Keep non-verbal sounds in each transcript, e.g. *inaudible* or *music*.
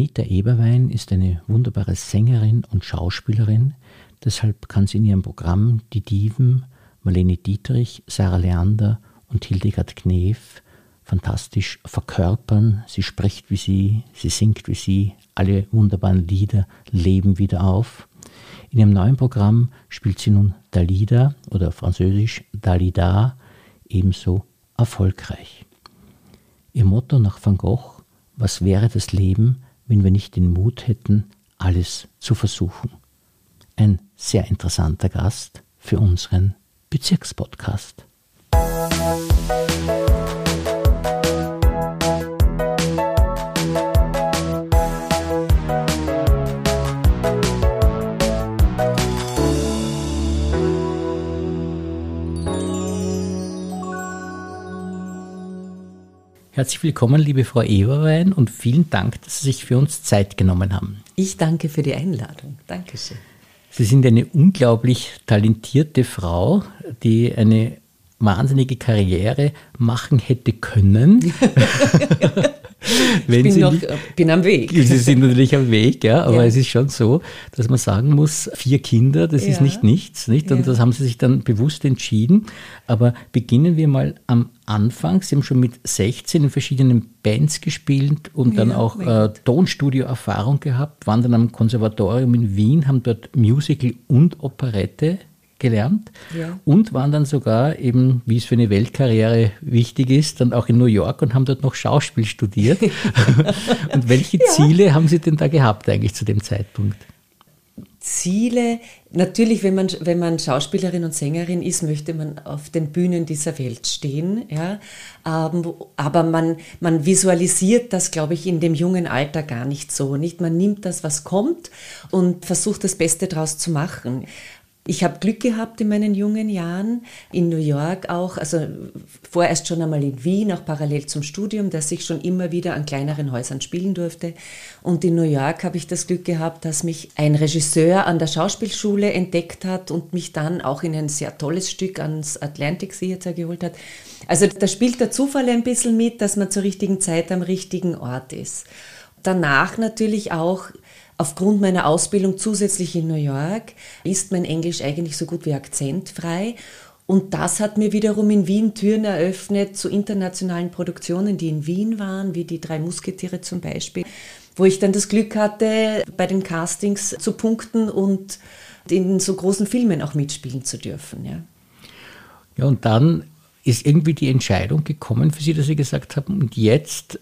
Anita Eberwein ist eine wunderbare Sängerin und Schauspielerin. Deshalb kann sie in ihrem Programm die Diven Marlene Dietrich, Sarah Leander und Hildegard Knef fantastisch verkörpern. Sie spricht wie sie, sie singt wie sie, alle wunderbaren Lieder leben wieder auf. In ihrem neuen Programm spielt sie nun Dalida oder französisch Dalida ebenso erfolgreich. Ihr Motto nach Van Gogh, was wäre das Leben, wenn wir nicht den Mut hätten, alles zu versuchen? Ein sehr interessanter Gast für unseren Bezirkspodcast. Herzlich willkommen, liebe Frau Eberwein, und vielen Dank, dass Sie sich für uns Zeit genommen haben. Ich danke für die Einladung. Dankeschön. Sie sind eine unglaublich talentierte Frau, die eine wahnsinnige Karriere machen hätte können. *laughs* ich bin, noch, nicht, bin am Weg. *laughs* Sie sind natürlich am Weg, ja, aber ja. es ist schon so, dass man sagen muss, vier Kinder, das ja. ist nicht nichts, nicht? Und ja. das haben Sie sich dann bewusst entschieden. Aber beginnen wir mal am Anfang. Sie haben schon mit 16 in verschiedenen Bands gespielt und dann auch äh, Tonstudio-Erfahrung gehabt, waren dann am Konservatorium in Wien, haben dort Musical und Operette gelernt ja. und waren dann sogar eben, wie es für eine Weltkarriere wichtig ist, dann auch in New York und haben dort noch Schauspiel studiert. *laughs* und welche ja. Ziele haben Sie denn da gehabt eigentlich zu dem Zeitpunkt? Ziele, natürlich, wenn man, wenn man Schauspielerin und Sängerin ist, möchte man auf den Bühnen dieser Welt stehen. Ja? Ähm, aber man, man visualisiert das, glaube ich, in dem jungen Alter gar nicht so. Nicht? Man nimmt das, was kommt und versucht das Beste daraus zu machen. Ich habe Glück gehabt in meinen jungen Jahren, in New York auch, also vorerst schon einmal in Wien, auch parallel zum Studium, dass ich schon immer wieder an kleineren Häusern spielen durfte. Und in New York habe ich das Glück gehabt, dass mich ein Regisseur an der Schauspielschule entdeckt hat und mich dann auch in ein sehr tolles Stück ans Atlantic Theater geholt hat. Also da spielt der Zufall ein bisschen mit, dass man zur richtigen Zeit am richtigen Ort ist. Danach natürlich auch Aufgrund meiner Ausbildung zusätzlich in New York ist mein Englisch eigentlich so gut wie akzentfrei. Und das hat mir wiederum in Wien Türen eröffnet zu internationalen Produktionen, die in Wien waren, wie die drei Musketiere zum Beispiel, wo ich dann das Glück hatte, bei den Castings zu punkten und in so großen Filmen auch mitspielen zu dürfen. Ja, ja und dann ist irgendwie die Entscheidung gekommen für Sie, dass Sie gesagt haben, und jetzt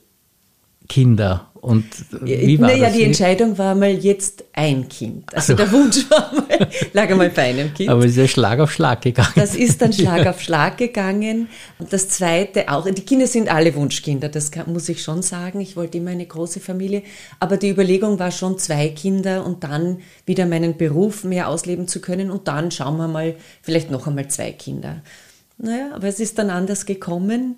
Kinder. Und wie war naja, das? die Entscheidung war mal jetzt ein Kind. Also, also der Wunsch war mal, *laughs* lag einmal bei einem Kind. Aber es ist ja Schlag auf Schlag gegangen. Das ist dann Schlag auf Schlag gegangen. Und das Zweite auch, die Kinder sind alle Wunschkinder, das kann, muss ich schon sagen. Ich wollte immer eine große Familie. Aber die Überlegung war schon zwei Kinder und dann wieder meinen Beruf mehr ausleben zu können. Und dann schauen wir mal, vielleicht noch einmal zwei Kinder. Naja, aber es ist dann anders gekommen.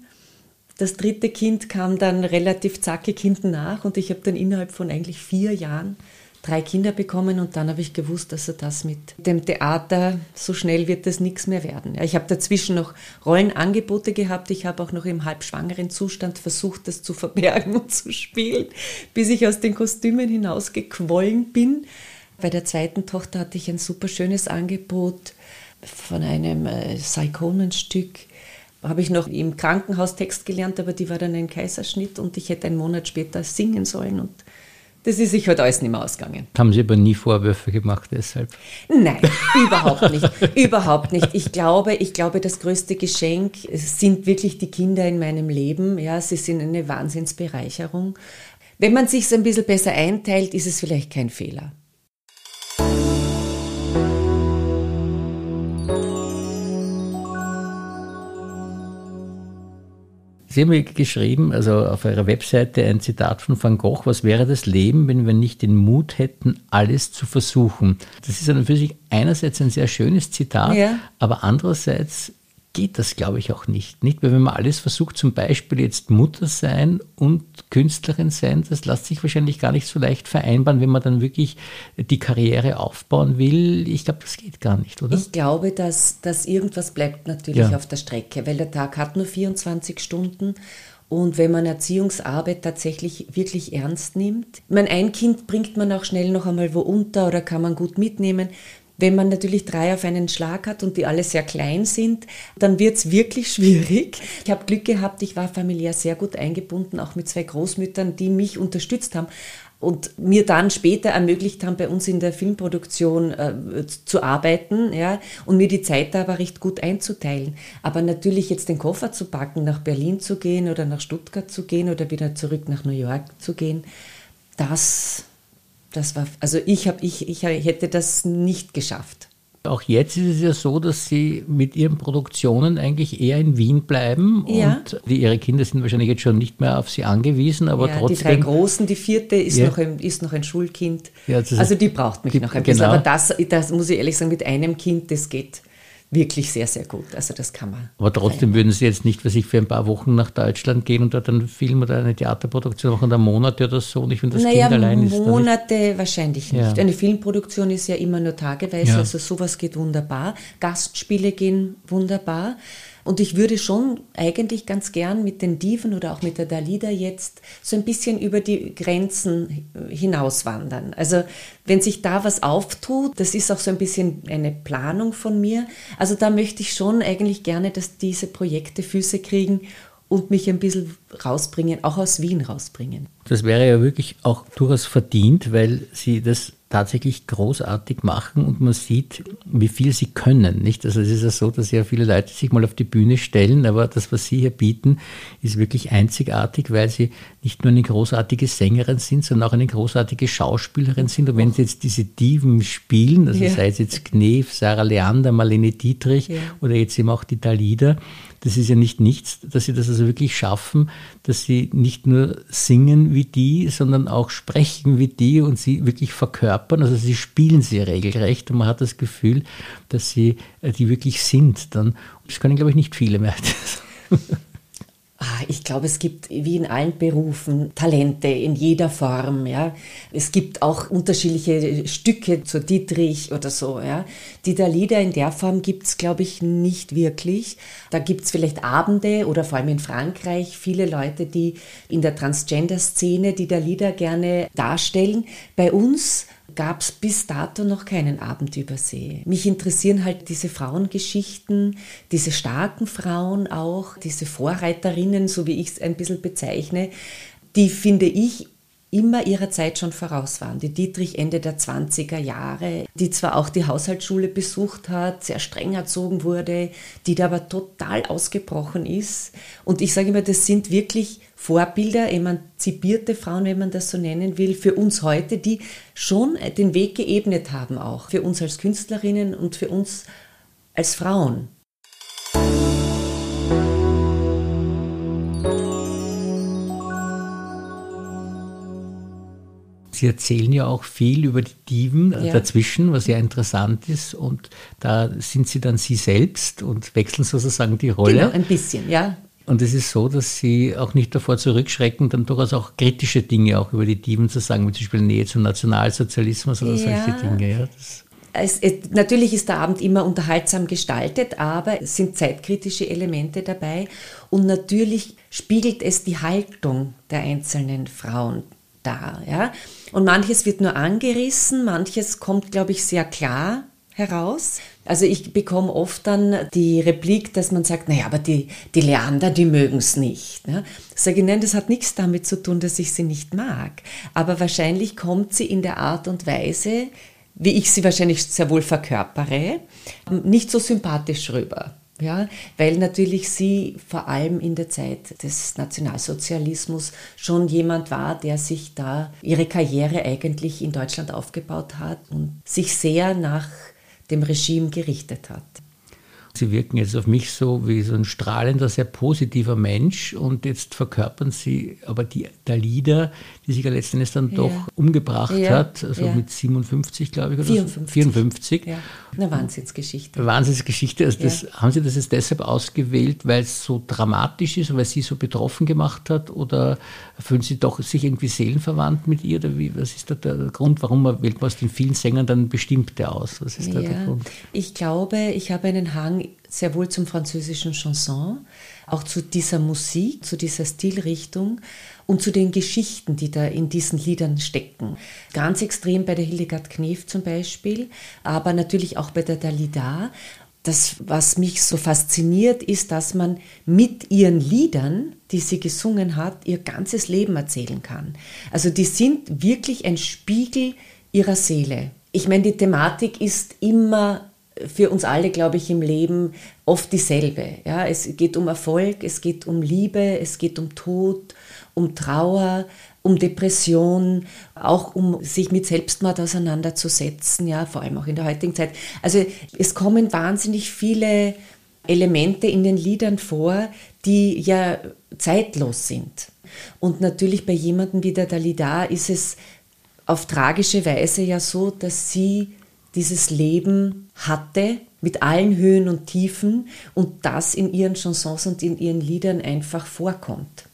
Das dritte Kind kam dann relativ zackig hinten nach und ich habe dann innerhalb von eigentlich vier Jahren drei Kinder bekommen und dann habe ich gewusst, dass er das mit dem Theater, so schnell wird das nichts mehr werden. ich habe dazwischen noch Rollenangebote gehabt, ich habe auch noch im halbschwangeren Zustand versucht, das zu verbergen *laughs* und zu spielen, bis ich aus den Kostümen hinausgequollen bin. Bei der zweiten Tochter hatte ich ein super schönes Angebot von einem äh, Psychonen-Stück habe ich noch im Krankenhaus Text gelernt, aber die war dann ein Kaiserschnitt und ich hätte einen Monat später singen sollen und das ist sich halt alles nicht mehr ausgegangen. Haben Sie aber nie Vorwürfe gemacht deshalb? Nein, überhaupt nicht. überhaupt nicht. Ich glaube, ich glaube, das größte Geschenk sind wirklich die Kinder in meinem Leben. Ja, sie sind eine Wahnsinnsbereicherung. Wenn man sich ein bisschen besser einteilt, ist es vielleicht kein Fehler. Sie haben geschrieben, also auf Ihrer Webseite ein Zitat von Van Gogh, was wäre das Leben, wenn wir nicht den Mut hätten, alles zu versuchen? Das ist dann für sich einerseits ein sehr schönes Zitat, ja. aber andererseits geht das, glaube ich, auch nicht. Nicht, weil wenn man alles versucht, zum Beispiel jetzt Mutter sein und Künstlerin sein, das lässt sich wahrscheinlich gar nicht so leicht vereinbaren, wenn man dann wirklich die Karriere aufbauen will. Ich glaube, das geht gar nicht, oder? Ich glaube, dass, dass irgendwas bleibt natürlich ja. auf der Strecke, weil der Tag hat nur 24 Stunden und wenn man Erziehungsarbeit tatsächlich wirklich ernst nimmt. Ich meine, ein Kind bringt man auch schnell noch einmal wo unter oder kann man gut mitnehmen. Wenn man natürlich drei auf einen Schlag hat und die alle sehr klein sind, dann wird es wirklich schwierig. Ich habe Glück gehabt, ich war familiär sehr gut eingebunden, auch mit zwei Großmüttern, die mich unterstützt haben und mir dann später ermöglicht haben, bei uns in der Filmproduktion äh, zu arbeiten ja, und mir die Zeit da aber recht gut einzuteilen. Aber natürlich jetzt den Koffer zu packen, nach Berlin zu gehen oder nach Stuttgart zu gehen oder wieder zurück nach New York zu gehen, das das war, also ich, hab, ich, ich hätte das nicht geschafft. Auch jetzt ist es ja so, dass Sie mit Ihren Produktionen eigentlich eher in Wien bleiben ja. und die, Ihre Kinder sind wahrscheinlich jetzt schon nicht mehr auf Sie angewiesen, aber ja, trotzdem. Die drei Großen, die vierte ist, ja. noch, ein, ist noch ein Schulkind. also die braucht mich die, noch ein bisschen. Genau. Aber das, das muss ich ehrlich sagen, mit einem Kind, das geht wirklich sehr, sehr gut. Also das kann man. Aber trotzdem würden Sie jetzt nicht, was ich für ein paar Wochen nach Deutschland gehen und dort einen Film oder eine Theaterproduktion machen, oder Monate oder so. Und ich finde, das naja, Kind allein ist. Monate wahrscheinlich nicht. Ja. Eine Filmproduktion ist ja immer nur tageweise, ja. also sowas geht wunderbar. Gastspiele gehen wunderbar. Und ich würde schon eigentlich ganz gern mit den Diven oder auch mit der Dalida jetzt so ein bisschen über die Grenzen hinauswandern. Also wenn sich da was auftut, das ist auch so ein bisschen eine Planung von mir. Also da möchte ich schon eigentlich gerne, dass diese Projekte Füße kriegen und mich ein bisschen rausbringen, auch aus Wien rausbringen. Das wäre ja wirklich auch durchaus verdient, weil Sie das tatsächlich großartig machen und man sieht, wie viel sie können. Nicht? Also es ist ja so, dass ja viele Leute sich mal auf die Bühne stellen, aber das, was sie hier bieten, ist wirklich einzigartig, weil sie nicht nur eine großartige Sängerin sind, sondern auch eine großartige Schauspielerin sind. Und wenn sie jetzt diese Diven spielen, also ja. sei es jetzt Knef, Sarah Leander, Marlene Dietrich ja. oder jetzt eben auch die Dalida, das ist ja nicht nichts, dass sie das also wirklich schaffen, dass sie nicht nur singen wie die, sondern auch sprechen wie die und sie wirklich verkörpern. Also sie spielen sie regelrecht und man hat das Gefühl, dass sie äh, die wirklich sind. Dann, das können, glaube ich, nicht viele mehr. *laughs* Ah, ich glaube, es gibt wie in allen Berufen Talente in jeder Form. Ja. Es gibt auch unterschiedliche Stücke zu Dietrich oder so. Ja. Die Lieder in der Form gibt es, glaube ich, nicht wirklich. Da gibt es vielleicht Abende oder vor allem in Frankreich viele Leute, die in der Transgender-Szene die Lieder gerne darstellen. Bei uns gab es bis dato noch keinen Abend über See. Mich interessieren halt diese Frauengeschichten, diese starken Frauen auch, diese Vorreiterinnen, so wie ich es ein bisschen bezeichne, die finde ich immer ihrer Zeit schon voraus waren. Die Dietrich Ende der 20er Jahre, die zwar auch die Haushaltsschule besucht hat, sehr streng erzogen wurde, die da aber total ausgebrochen ist. Und ich sage immer, das sind wirklich Vorbilder, emanzipierte Frauen, wenn man das so nennen will, für uns heute, die schon den Weg geebnet haben auch, für uns als Künstlerinnen und für uns als Frauen. Sie erzählen ja auch viel über die Diven ja. dazwischen, was ja interessant ist. Und da sind Sie dann Sie selbst und wechseln sozusagen die Rolle. Genau, ein bisschen, ja. Und es ist so, dass Sie auch nicht davor zurückschrecken, dann durchaus auch kritische Dinge auch über die Diven zu sagen, wie zum Beispiel Nähe zum Nationalsozialismus oder ja. solche Dinge. Ja, es, es, natürlich ist der Abend immer unterhaltsam gestaltet, aber es sind zeitkritische Elemente dabei und natürlich spiegelt es die Haltung der einzelnen Frauen dar. Ja? Und manches wird nur angerissen, manches kommt, glaube ich, sehr klar heraus. Also ich bekomme oft dann die Replik, dass man sagt, naja, aber die, die Leander, die mögen es nicht. Ja? Sage ich, nein, das hat nichts damit zu tun, dass ich sie nicht mag. Aber wahrscheinlich kommt sie in der Art und Weise, wie ich sie wahrscheinlich sehr wohl verkörpere, nicht so sympathisch rüber. Ja, weil natürlich sie vor allem in der Zeit des Nationalsozialismus schon jemand war, der sich da ihre Karriere eigentlich in Deutschland aufgebaut hat und sich sehr nach dem Regime gerichtet hat. Sie wirken jetzt auf mich so wie so ein strahlender, sehr positiver Mensch und jetzt verkörpern Sie aber die Dalida, die sich ja letzten Endes dann ja. doch umgebracht ja. hat, also ja. mit 57, glaube ich, oder 54. 54. Ja. Eine Wahnsinnsgeschichte. Wahnsinnsgeschichte. Also das, Haben Sie das jetzt deshalb ausgewählt, weil es so dramatisch ist, weil sie so betroffen gemacht hat oder fühlen Sie doch sich irgendwie seelenverwandt mit ihr? Oder wie, was ist da der Grund, warum man wählt man aus den vielen Sängern dann bestimmte aus? Was ist da der Grund? Ich glaube, ich habe einen Hang sehr wohl zum französischen Chanson auch zu dieser Musik, zu dieser Stilrichtung und zu den Geschichten, die da in diesen Liedern stecken. Ganz extrem bei der Hildegard Knef zum Beispiel, aber natürlich auch bei der Dalida. Das, was mich so fasziniert, ist, dass man mit ihren Liedern, die sie gesungen hat, ihr ganzes Leben erzählen kann. Also die sind wirklich ein Spiegel ihrer Seele. Ich meine, die Thematik ist immer für uns alle, glaube ich, im Leben oft dieselbe. Ja, es geht um Erfolg, es geht um Liebe, es geht um Tod, um Trauer, um Depression, auch um sich mit Selbstmord auseinanderzusetzen, ja, vor allem auch in der heutigen Zeit. Also es kommen wahnsinnig viele Elemente in den Liedern vor, die ja zeitlos sind. Und natürlich bei jemandem wie der Dalida ist es auf tragische Weise ja so, dass sie dieses Leben hatte mit allen Höhen und Tiefen und das in ihren Chansons und in ihren Liedern einfach vorkommt.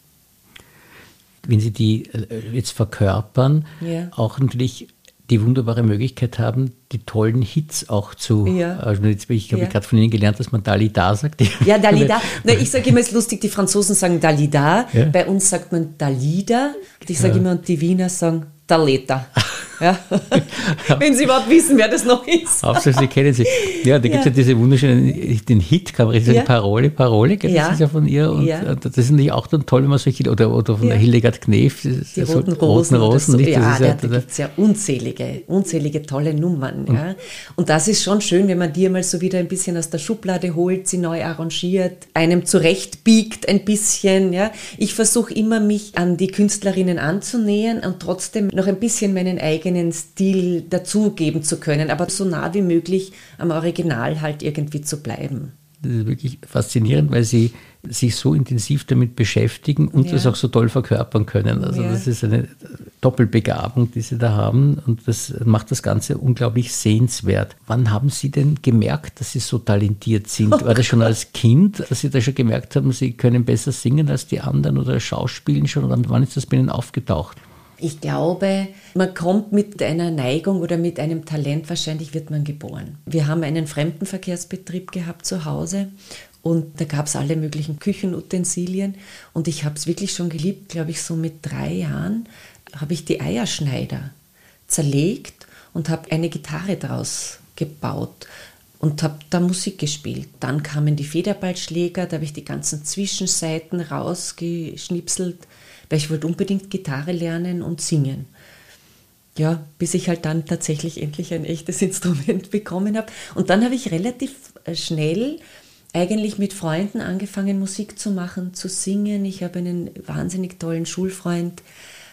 Wenn Sie die äh, jetzt verkörpern, ja. auch natürlich die wunderbare Möglichkeit haben, die tollen Hits auch zu. Ja. Also jetzt, ich habe ja. gerade von Ihnen gelernt, dass man Dalida sagt. Ja, Dalida. *laughs* Na, ich sage immer, es ist lustig, die Franzosen sagen Dalida, ja. bei uns sagt man Dalida. Ich sage immer, und die Wiener sagen Daleta. *laughs* Ja. *laughs* Wenn Sie überhaupt wissen, wer das noch ist. Hauptsache, Sie kennen sie. Ja, da gibt es ja. ja diese wunderschönen, den Hit, kann man sagen, ja. Parole, Parole, das ja. ist ja von ihr. Und ja. das ist natürlich auch dann toll, wenn man solche, oder, oder von der Hildegard Knef, die so roten Rosen. Roten Rosen so. nicht, ja, da, da gibt es ja unzählige, unzählige tolle Nummern. Ja. Und das ist schon schön, wenn man die mal so wieder ein bisschen aus der Schublade holt, sie neu arrangiert, einem zurechtbiegt ein bisschen. Ja. Ich versuche immer, mich an die Künstlerinnen anzunähern und trotzdem noch ein bisschen meinen eigenen eigenen Stil dazugeben zu können, aber so nah wie möglich am Original halt irgendwie zu bleiben. Das ist wirklich faszinierend, weil sie sich so intensiv damit beschäftigen und ja. das auch so toll verkörpern können. Also ja. das ist eine Doppelbegabung, die sie da haben und das macht das Ganze unglaublich sehenswert. Wann haben Sie denn gemerkt, dass Sie so talentiert sind? Oh War das schon als Kind, dass Sie da schon gemerkt haben, Sie können besser singen als die anderen oder schauspielen schon? Oder wann ist das bei Ihnen aufgetaucht? Ich glaube, man kommt mit einer Neigung oder mit einem Talent, wahrscheinlich wird man geboren. Wir haben einen Fremdenverkehrsbetrieb gehabt zu Hause und da gab es alle möglichen Küchenutensilien und ich habe es wirklich schon geliebt, glaube ich, so mit drei Jahren habe ich die Eierschneider zerlegt und habe eine Gitarre daraus gebaut und habe da Musik gespielt. Dann kamen die Federballschläger, da habe ich die ganzen Zwischenseiten rausgeschnipselt weil ich wollte unbedingt Gitarre lernen und singen. Ja, bis ich halt dann tatsächlich endlich ein echtes *laughs* Instrument bekommen habe. Und dann habe ich relativ äh, schnell eigentlich mit Freunden angefangen, Musik zu machen, zu singen. Ich habe einen wahnsinnig tollen Schulfreund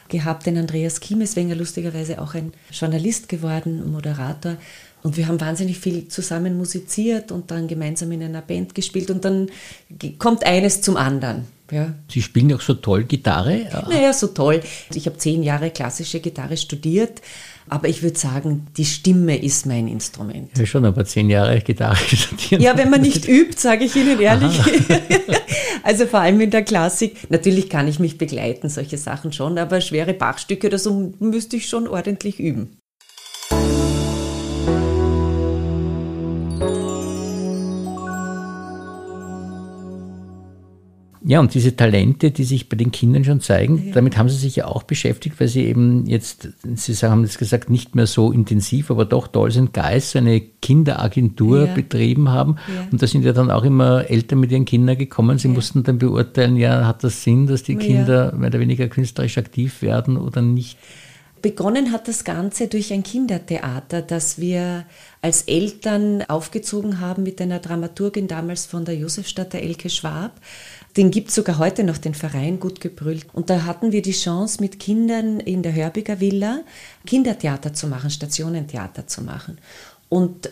gehabt, den Andreas Kiemeswenger, lustigerweise auch ein Journalist geworden, Moderator. Und wir haben wahnsinnig viel zusammen musiziert und dann gemeinsam in einer Band gespielt und dann kommt eines zum anderen. Ja. Sie spielen auch so toll Gitarre? Naja, so toll. Ich habe zehn Jahre klassische Gitarre studiert, aber ich würde sagen, die Stimme ist mein Instrument. Ja, schon, aber zehn Jahre Gitarre *laughs* studieren. Ja, wenn man nicht *laughs* übt, sage ich Ihnen ehrlich. *laughs* also vor allem in der Klassik. Natürlich kann ich mich begleiten, solche Sachen schon, aber schwere Bachstücke oder so müsste ich schon ordentlich üben. Ja, und diese Talente, die sich bei den Kindern schon zeigen, ja. damit haben Sie sich ja auch beschäftigt, weil Sie eben jetzt, Sie haben es gesagt, nicht mehr so intensiv, aber doch Dolls Geist, so eine Kinderagentur ja. betrieben haben. Ja. Und da sind ja dann auch immer Eltern mit ihren Kindern gekommen. Sie mussten dann beurteilen, ja, hat das Sinn, dass die Kinder mehr oder weniger künstlerisch aktiv werden oder nicht? Begonnen hat das Ganze durch ein Kindertheater, das wir als Eltern aufgezogen haben mit einer Dramaturgin damals von der Josefstadt, der Elke Schwab. Den gibt es sogar heute noch, den Verein Gut gebrüllt. Und da hatten wir die Chance, mit Kindern in der Hörbiger Villa Kindertheater zu machen, Stationentheater zu machen. Und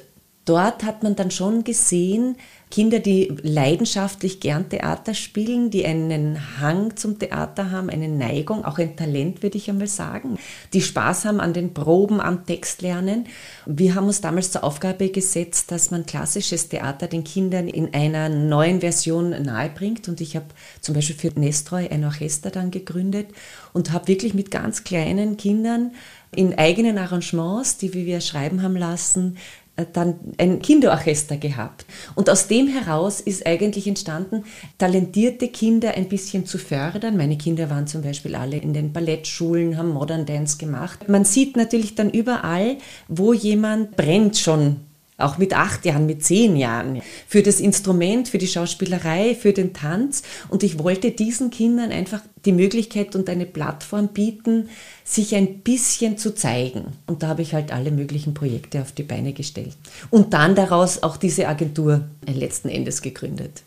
dort hat man dann schon gesehen, Kinder, die leidenschaftlich gern Theater spielen, die einen Hang zum Theater haben, eine Neigung, auch ein Talent, würde ich einmal sagen, die Spaß haben an den Proben, am Textlernen. Wir haben uns damals zur Aufgabe gesetzt, dass man klassisches Theater den Kindern in einer neuen Version nahebringt. Und ich habe zum Beispiel für Nestroy ein Orchester dann gegründet und habe wirklich mit ganz kleinen Kindern in eigenen Arrangements, die wir schreiben haben lassen, dann ein Kinderorchester gehabt. Und aus dem heraus ist eigentlich entstanden, talentierte Kinder ein bisschen zu fördern. Meine Kinder waren zum Beispiel alle in den Ballettschulen, haben Modern Dance gemacht. Man sieht natürlich dann überall, wo jemand brennt schon auch mit acht Jahren, mit zehn Jahren, für das Instrument, für die Schauspielerei, für den Tanz. Und ich wollte diesen Kindern einfach die Möglichkeit und eine Plattform bieten, sich ein bisschen zu zeigen. Und da habe ich halt alle möglichen Projekte auf die Beine gestellt. Und dann daraus auch diese Agentur letzten Endes gegründet.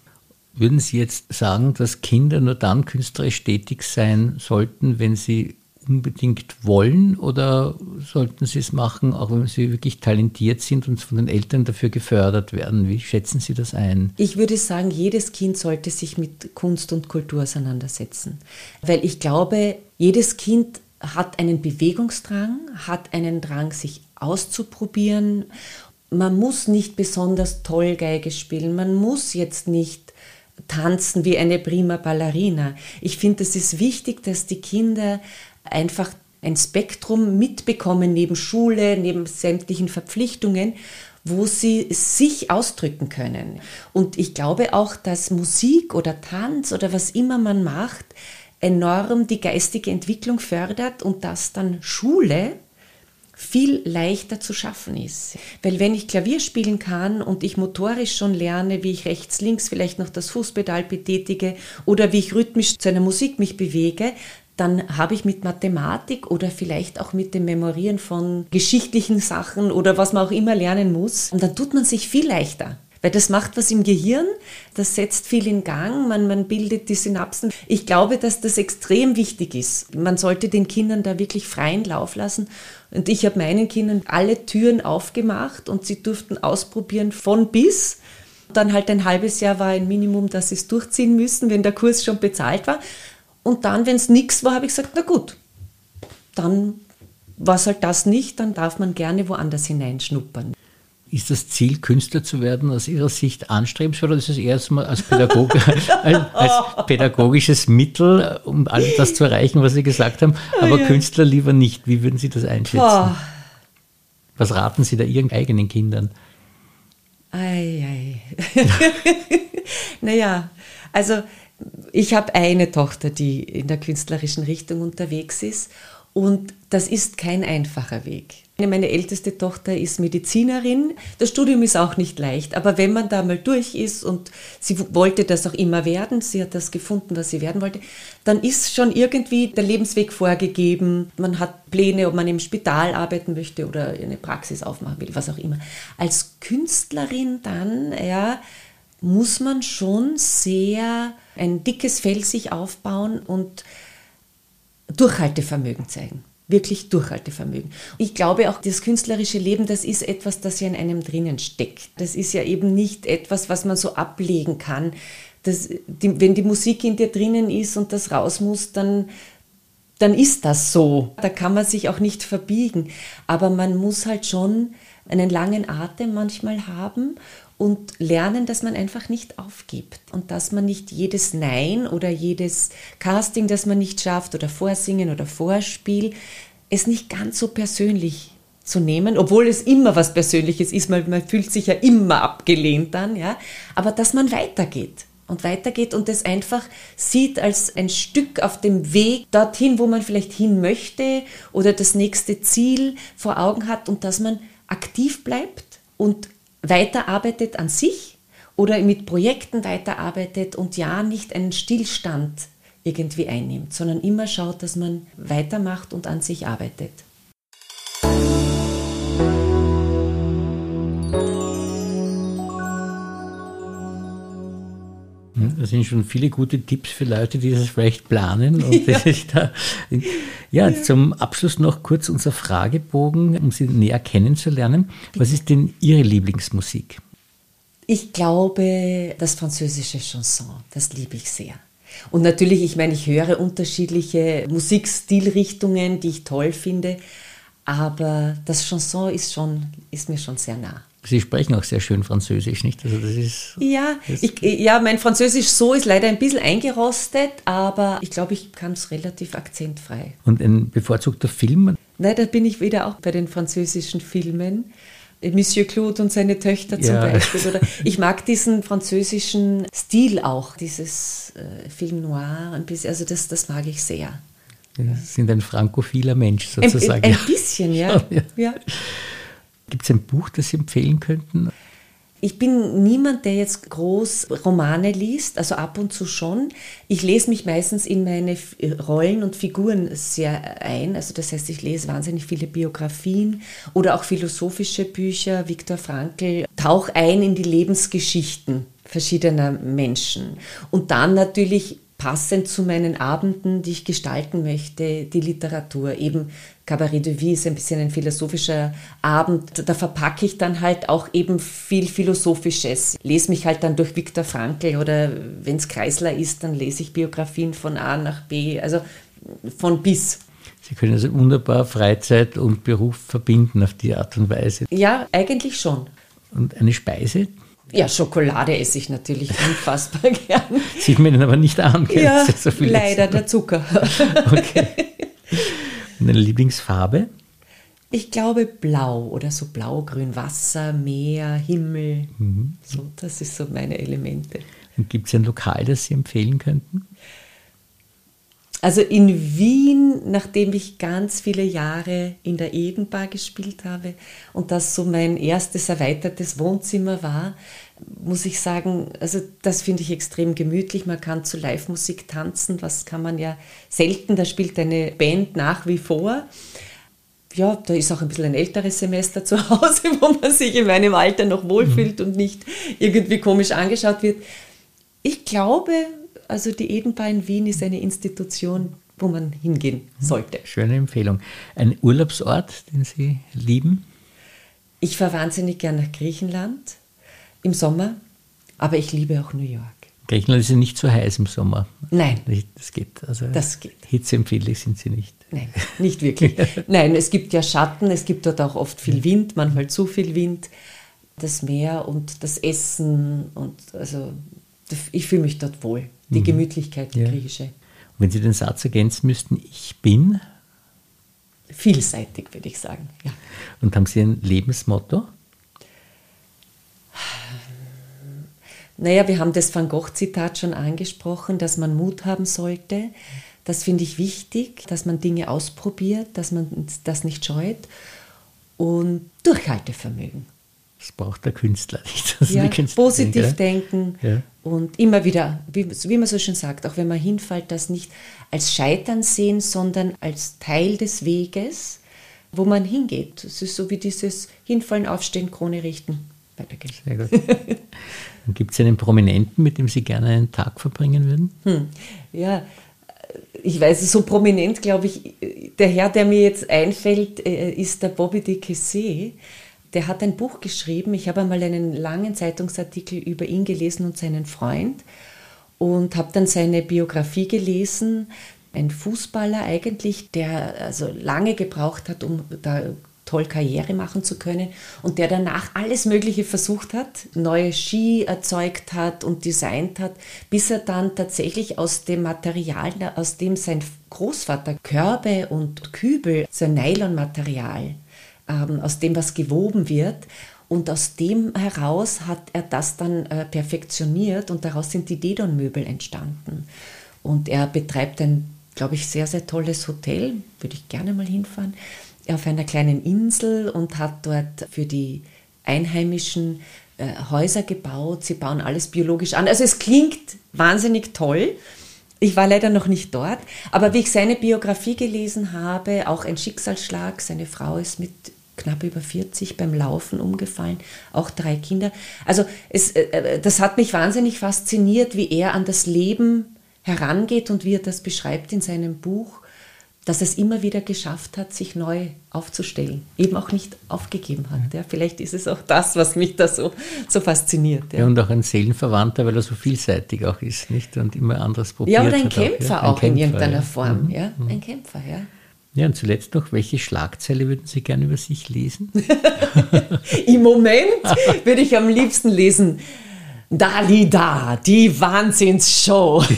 Würden Sie jetzt sagen, dass Kinder nur dann künstlerisch tätig sein sollten, wenn sie unbedingt wollen oder sollten sie es machen, auch wenn sie wirklich talentiert sind und von den Eltern dafür gefördert werden? Wie schätzen Sie das ein? Ich würde sagen, jedes Kind sollte sich mit Kunst und Kultur auseinandersetzen, weil ich glaube, jedes Kind hat einen Bewegungsdrang, hat einen Drang, sich auszuprobieren. Man muss nicht besonders toll Geige spielen, man muss jetzt nicht tanzen wie eine prima Ballerina. Ich finde, es ist wichtig, dass die Kinder einfach ein Spektrum mitbekommen neben Schule, neben sämtlichen Verpflichtungen, wo sie sich ausdrücken können. Und ich glaube auch, dass Musik oder Tanz oder was immer man macht, enorm die geistige Entwicklung fördert und dass dann Schule viel leichter zu schaffen ist. Weil wenn ich Klavier spielen kann und ich motorisch schon lerne, wie ich rechts, links vielleicht noch das Fußpedal betätige oder wie ich rhythmisch zu einer Musik mich bewege, dann habe ich mit Mathematik oder vielleicht auch mit dem Memorieren von geschichtlichen Sachen oder was man auch immer lernen muss, und dann tut man sich viel leichter. Weil das macht was im Gehirn, das setzt viel in Gang, man, man bildet die Synapsen. Ich glaube, dass das extrem wichtig ist. Man sollte den Kindern da wirklich freien Lauf lassen. Und ich habe meinen Kindern alle Türen aufgemacht und sie durften ausprobieren von bis. Dann halt ein halbes Jahr war ein Minimum, dass sie es durchziehen müssen, wenn der Kurs schon bezahlt war. Und dann, wenn es nichts war, habe ich gesagt, na gut, dann war es halt das nicht, dann darf man gerne woanders hineinschnuppern. Ist das Ziel, Künstler zu werden, aus Ihrer Sicht anstrebenswert oder ist es erstmal als, Pädagog *laughs* als pädagogisches Mittel, um all das zu erreichen, was Sie gesagt haben, aber ja. Künstler lieber nicht? Wie würden Sie das einschätzen? Boah. Was raten Sie da Ihren eigenen Kindern? Ei, ei. *laughs* naja, also ich habe eine Tochter, die in der künstlerischen Richtung unterwegs ist und das ist kein einfacher Weg. Meine älteste Tochter ist Medizinerin. Das Studium ist auch nicht leicht, aber wenn man da mal durch ist und sie wollte das auch immer werden, sie hat das gefunden, was sie werden wollte, dann ist schon irgendwie der Lebensweg vorgegeben. Man hat Pläne, ob man im Spital arbeiten möchte oder eine Praxis aufmachen will, was auch immer. Als Künstlerin dann, ja, muss man schon sehr ein dickes Fell sich aufbauen und Durchhaltevermögen zeigen. Wirklich Durchhaltevermögen. Ich glaube auch, das künstlerische Leben, das ist etwas, das ja in einem drinnen steckt. Das ist ja eben nicht etwas, was man so ablegen kann. Das, die, wenn die Musik in dir drinnen ist und das raus muss, dann, dann ist das so. Da kann man sich auch nicht verbiegen. Aber man muss halt schon einen langen Atem manchmal haben und lernen, dass man einfach nicht aufgibt und dass man nicht jedes Nein oder jedes Casting, das man nicht schafft oder Vorsingen oder Vorspiel, es nicht ganz so persönlich zu nehmen, obwohl es immer was Persönliches ist, man, man fühlt sich ja immer abgelehnt dann, ja, aber dass man weitergeht und weitergeht und es einfach sieht als ein Stück auf dem Weg dorthin, wo man vielleicht hin möchte oder das nächste Ziel vor Augen hat und dass man aktiv bleibt und weiterarbeitet an sich oder mit Projekten weiterarbeitet und ja nicht einen Stillstand irgendwie einnimmt, sondern immer schaut, dass man weitermacht und an sich arbeitet. Das sind schon viele gute Tipps für Leute, die das vielleicht planen. Und *laughs* ja. Da, ja, ja, zum Abschluss noch kurz unser Fragebogen, um Sie näher kennenzulernen. Was ist denn Ihre Lieblingsmusik? Ich glaube, das französische Chanson, das liebe ich sehr. Und natürlich, ich meine, ich höre unterschiedliche Musikstilrichtungen, die ich toll finde, aber das Chanson ist, schon, ist mir schon sehr nah. Sie sprechen auch sehr schön Französisch, nicht? Also das ist, ja, das ich, ja, mein Französisch so ist leider ein bisschen eingerostet, aber ich glaube, ich kann es relativ akzentfrei. Und ein bevorzugter Film? Nein, da bin ich wieder auch bei den französischen Filmen. Monsieur Claude und seine Töchter zum Ja. Beispiel. Oder *laughs* ich mag diesen französischen Stil auch, dieses äh, Film Noir, ein bisschen, also das, das mag ich sehr. Sie sind ein frankophiler Mensch Ein, sozusagen. ein bisschen, ja. *laughs* Ja. ja. Gibt es ein Buch, das Sie empfehlen könnten? Ich bin niemand, der jetzt groß Romane liest, also ab und zu schon. Ich lese mich meistens in meine Rollen und Figuren sehr ein. Also das heißt, ich lese wahnsinnig viele Biografien oder auch philosophische Bücher. Viktor Frankl tauch ein in die Lebensgeschichten verschiedener Menschen. Und dann natürlich passend zu meinen Abenden, die ich gestalten möchte, die Literatur. Eben Cabaret de Vie ist ein bisschen ein philosophischer Abend. Da verpacke ich dann halt auch eben viel Philosophisches. Lese mich halt dann durch Viktor Frankl oder wenn es Kreisler ist, dann lese ich Biografien von A nach B, also von bis. Sie können also wunderbar Freizeit und Beruf verbinden auf die Art und Weise. Ja, eigentlich schon. Und eine Speise Ja, Schokolade esse ich natürlich unfassbar *laughs* gern. sieht man Ihnen aber nicht an. gell? Ja, Sie so viel leider der Zucker. *laughs* Okay. Und eine Lieblingsfarbe? Ich glaube blau oder so blau-grün, Wasser, Meer, Himmel. So, das ist so meine Elemente. Und gibt es ein Lokal, das Sie empfehlen könnten? Also in Wien, nachdem ich ganz viele Jahre in der Edenbar gespielt habe und das so mein erstes erweitertes Wohnzimmer war, muss ich sagen, also das finde ich extrem gemütlich. Man kann zu Live-Musik tanzen, was kann man ja selten. Da spielt eine Band nach wie vor. Ja, da ist auch ein bisschen ein älteres Semester zu Hause, *laughs* wo man sich in meinem Alter noch wohlfühlt und nicht irgendwie komisch angeschaut wird. Ich glaube, also die Edenbar in Wien ist eine Institution, wo man hingehen sollte. Schöne Empfehlung. Ein Urlaubsort, den Sie lieben? Ich fahre wahnsinnig gern nach Griechenland im Sommer, aber ich liebe auch New York. Griechenland ist ja nicht so heiß im Sommer. Nein, Das geht. Also Das geht. Hitzeempfindlich sind Sie nicht. nein, nicht wirklich. *laughs* Nein, es gibt ja Schatten, es gibt dort auch oft viel Wind, manchmal zu viel Wind. Das Meer und das Essen und also ich fühle mich dort wohl. Die Gemütlichkeit, die Ja. griechische. Und wenn Sie den Satz ergänzen müssten, ich bin, Vielseitig, würde ich sagen. Ja. und haben Sie ein Lebensmotto? Naja, wir haben das Van Gogh-Zitat schon angesprochen, dass man Mut haben sollte. Das finde ich wichtig, dass man Dinge ausprobiert, dass man das nicht scheut. Und Durchhaltevermögen. Das braucht der Künstler nicht. Das Ja, Künstler, positiv denken Ja. und immer wieder, wie, wie man so schön sagt, auch wenn man hinfällt, das nicht als Scheitern sehen, sondern als Teil des Weges, wo man hingeht. Es ist so wie dieses Hinfallen, Aufstehen, Krone richten, weitergehen. Sehr gut. *laughs* Gibt es einen Prominenten, mit dem Sie gerne einen Tag verbringen würden? Hm. Ja, ich weiß, so prominent, glaube ich, der Herr, der mir jetzt einfällt, äh, ist der Bobby de Kessé. Der hat ein Buch geschrieben. Ich habe einmal einen langen Zeitungsartikel über ihn gelesen und seinen Freund und habe dann seine Biografie gelesen. Ein Fußballer eigentlich, der also lange gebraucht hat, um da toll Karriere machen zu können und der danach alles Mögliche versucht hat, neue Ski erzeugt hat und designt hat, bis er dann tatsächlich aus dem Material, aus dem sein Großvater Körbe und Kübel, so Nylonmaterial, ähm, aus dem was gewoben wird, und aus dem heraus hat er das dann äh, perfektioniert und daraus sind die Dedon-Möbel entstanden. Und er betreibt ein, glaube ich, sehr, sehr tolles Hotel, würde ich gerne mal hinfahren, auf einer kleinen Insel und hat dort für die Einheimischen äh, Häuser gebaut. Sie bauen alles biologisch an. Also es klingt wahnsinnig toll. Ich war leider noch nicht dort, aber wie ich seine Biografie gelesen habe, auch ein Schicksalsschlag. Seine Frau ist mit knapp über 40 beim Laufen umgefallen, auch drei Kinder. Also es, äh, das hat mich wahnsinnig fasziniert, wie er an das Leben herangeht und wie er das beschreibt in seinem Buch, dass es immer wieder geschafft hat, sich neu aufzustellen, eben auch nicht aufgegeben hat. Ja. Vielleicht ist es auch das, was mich da so, so fasziniert. Ja. und auch ein Seelenverwandter, weil er so vielseitig auch ist, nicht? Und immer anderes probiert Ja, und ein Kämpfer auch, ja? auch, Ein in Kämpfer, irgendeiner ja. Form. Mhm. Ja, ein Kämpfer, ja. Ja, und zuletzt noch, welche Schlagzeile würden Sie gerne über sich lesen? *laughs* Im Moment *laughs* würde ich am liebsten lesen, Dali da, die Wahnsinnsshow. *laughs*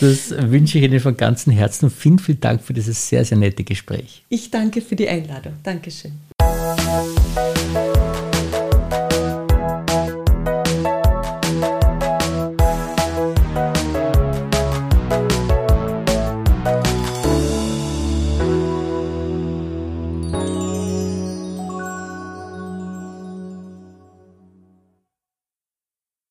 Das wünsche ich Ihnen von ganzem Herzen und vielen, vielen Dank für dieses sehr, sehr nette Gespräch. Ich danke für die Einladung. Dankeschön.